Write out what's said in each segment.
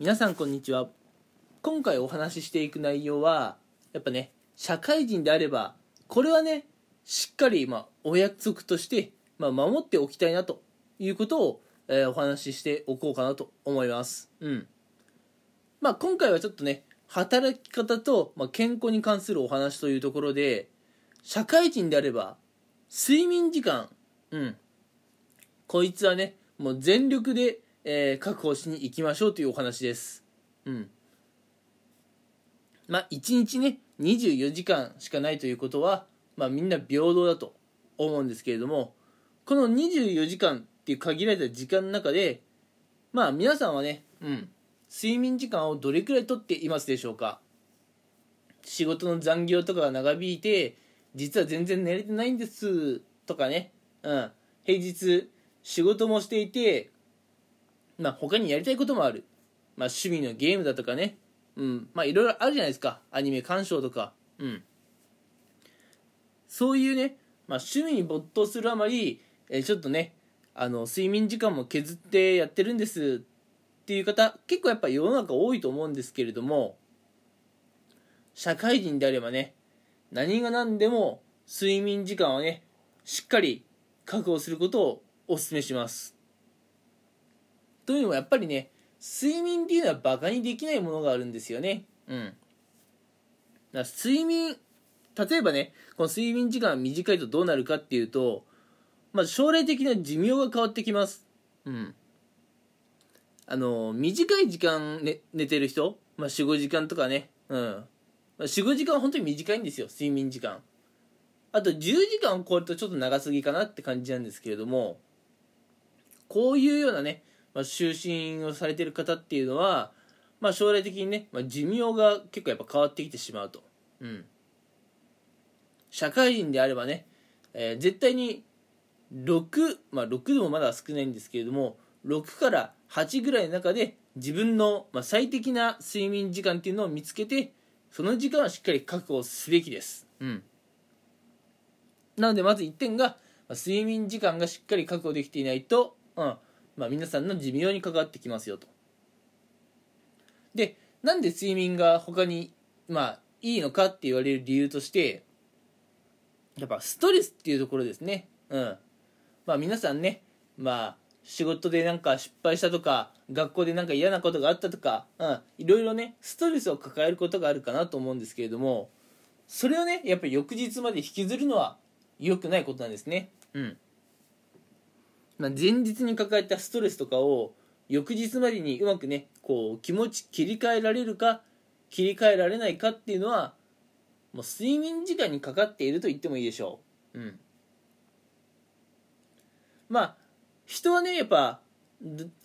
皆さんこんにちは。今回お話ししていく内容はやっぱね社会人であればこれはねしっかり、まあ、お約束として、まあ、守っておきたいなということを、えー、お話ししておこうかなと思います。うん。まあ今回はちょっとね働き方と、まあ、健康に関するお話というところで社会人であれば睡眠時間うん。こいつはねもう全力でえー、確保しに行きましょうというお話です。うん。まあ、1日ね、24時間しかないということは、まあ、みんな平等だと思うんですけれども、この24時間っていう限られた時間の中で、まあ、皆さんはね、うん、睡眠時間をどれくらいとっていますでしょうか仕事の残業とかが長引いて、実は全然寝れてないんですとかね、うん、平日仕事もしていて、まあ他にやりたいこともある。まあ趣味のゲームだとかね。うん。まあいろいろあるじゃないですか。アニメ鑑賞とか。うん。そういうね、まあ趣味に没頭するあまり、えー、ちょっとね、あの、睡眠時間も削ってやってるんですっていう方、結構やっぱ世の中多いと思うんですけれども、社会人であればね、何が何でも睡眠時間をね、しっかり確保することをお勧めします。というのはやっぱりね睡眠っていうのはバカにできないものがあるんですよね。うん。だ睡眠例えばねこの睡眠時間が短いとどうなるかっていうとまず将来的な寿命が変わってきます。うん。あの短い時間、ね、寝てる人、まあ、45時間とかね。うん、まあ、45時間は本当に短いんですよ睡眠時間。あと10時間を超えるとちょっと長すぎかなって感じなんですけれどもこういうようなねまあ、就寝をされてる方っていうのは、まあ、将来的にね、まあ、寿命が結構やっぱ変わってきてしまうと。うん。社会人であればね、えー、絶対に6、まあ6でもまだ少ないんですけれども、6から8ぐらいの中で自分の、まあ、最適な睡眠時間っていうのを見つけて、その時間はしっかり確保すべきです。うん。なのでまず1点が、睡眠時間がしっかり確保できていないと、うん、まあ、皆さんの寿命に関わってきますよと。でなんで睡眠が他にまあいいのかって言われる理由としてやっぱストレスっていうところですね。うん。まあ皆さんね、まあ仕事でなんか失敗したとか、学校でなんか嫌なことがあったとか、うん、いろいろね、ストレスを抱えることがあるかなと思うんですけれども、それをね、やっぱり翌日まで引きずるのは良くないことなんですね。うん。まあ、前日に抱えたストレスとかを翌日までにうまくねこう気持ち切り替えられるか切り替えられないかっていうのはもう睡眠時間にかかっていると言ってもいいでしょう。うん。まあ人はねやっぱ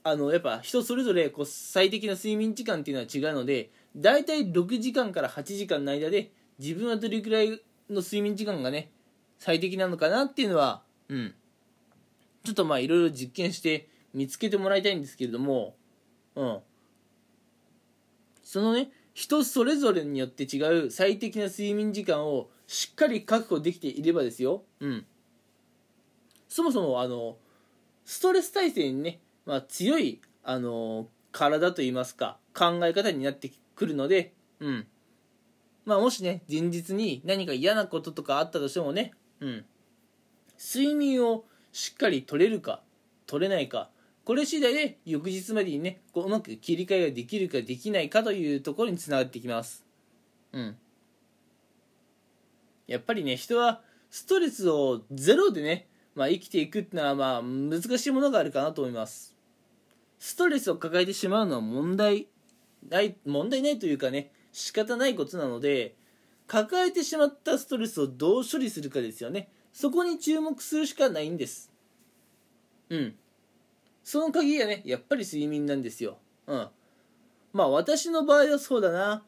あのやっぱ人それぞれこう最適な睡眠時間っていうのは違うのでだいたい6時間から8時間の間で自分はどれくらいの睡眠時間がね最適なのかなっていうのはうんちょっとまあいろいろ実験して見つけてもらいたいんですけれども、うん。そのね、人それぞれによって違う最適な睡眠時間をしっかり確保できていればですよ。うん。そもそもあの、ストレス耐性にね、まあ強い、あの、体といいますか、考え方になってくるので、うん。まあもしね、前日に何か嫌なこととかあったとしてもね、うん。睡眠をしっかり取れるか取れないかこれ次第で翌日までにねこううまく切り替えができるかできないかというところにつながってきます。うん。やっぱりね人はストレスをゼロでね、まあ、生きていくっていうのはまあ難しいものがあるかなと思います。ストレスを抱えてしまうのは問題ない問題ないというかね仕方ないことなので抱えてしまったストレスをどう処理するかですよね。そこに注目するしかないんです。うん。その鍵がねやっぱり睡眠なんですよ。うん。まあ私の場合はそうだな。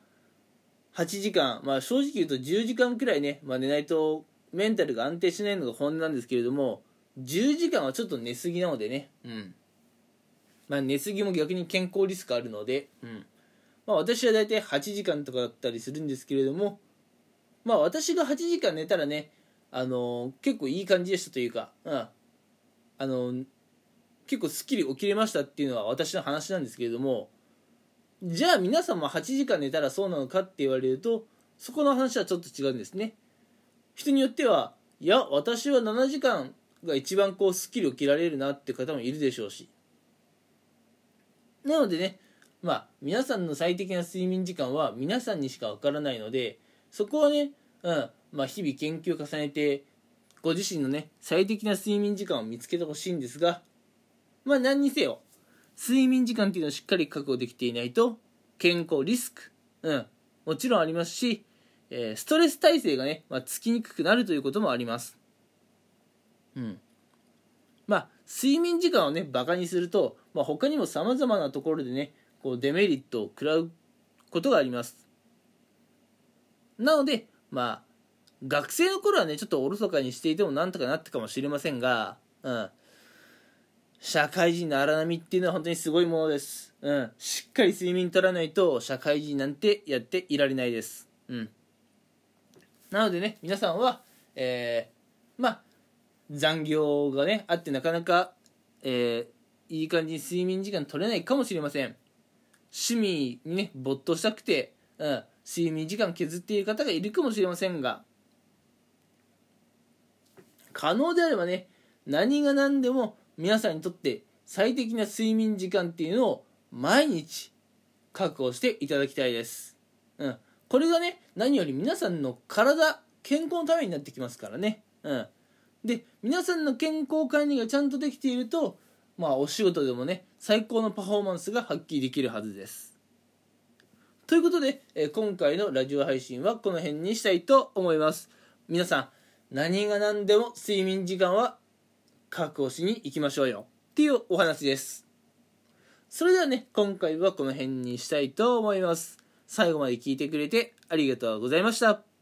8時間。まあ正直言うと10時間くらいね、まあ、寝ないとメンタルが安定しないのが本音なんですけれども10時間はちょっと寝すぎなのでね。うん。まあ寝すぎも逆に健康リスクあるので。うん。まあ私は大体8時間とかだったりするんですけれどもまあ私が8時間寝たらねあの結構いい感じでしたというか、うん、あの結構すっきり起きれましたっていうのは私の話なんですけれどもじゃあ皆さんも8時間寝たらそうなのかって言われるとそこの話はちょっと違うんですね。人によってはいや私は7時間が一番こうスッキリ起きられるなって方もいるでしょうし。なのでねまあ皆さんの最適な睡眠時間は皆さんにしかわからないのでそこはね、うん。まあ、日々研究を重ねてご自身のね最適な睡眠時間を見つけてほしいんですがまあ何にせよ睡眠時間っていうのをしっかり確保できていないと健康リスク、うん、もちろんありますし、えー、ストレス耐性がね、まあ、つきにくくなるということもあります。うん。まあ、睡眠時間をね、バカにすると、まあ、他にも様々なところでね、こうデメリットを食らうことがあります。なので、まあ、学生の頃はね、ちょっとおろそかにしていてもなんとかなったかもしれませんが、うん。社会人の荒波っていうのは本当にすごいものです。うん。しっかり睡眠取らないと社会人なんてやっていられないです。うん。なのでね、皆さんは、えー、まあ、残業がね、あってなかなか、えー、いい感じに睡眠時間取れないかもしれません。趣味にね、没頭したくて、うん、睡眠時間削っている方がいるかもしれませんが、可能であればね、何が何でも皆さんにとって最適な睡眠時間っていうのを毎日確保していただきたいです。うん。これがね、何より皆さんの体、健康のためになってきますからね。うん。で、皆さんの健康管理がちゃんとできていると、まあお仕事でもね、最高のパフォーマンスが発揮できるはずです。ということで、え今回のラジオ配信はこの辺にしたいと思います。皆さん、何が何でも睡眠時間は確保しに行きましょうよ。っていうお話です。それではね今回はこの辺にしたいと思います。最後まで聞いてくれてありがとうございました。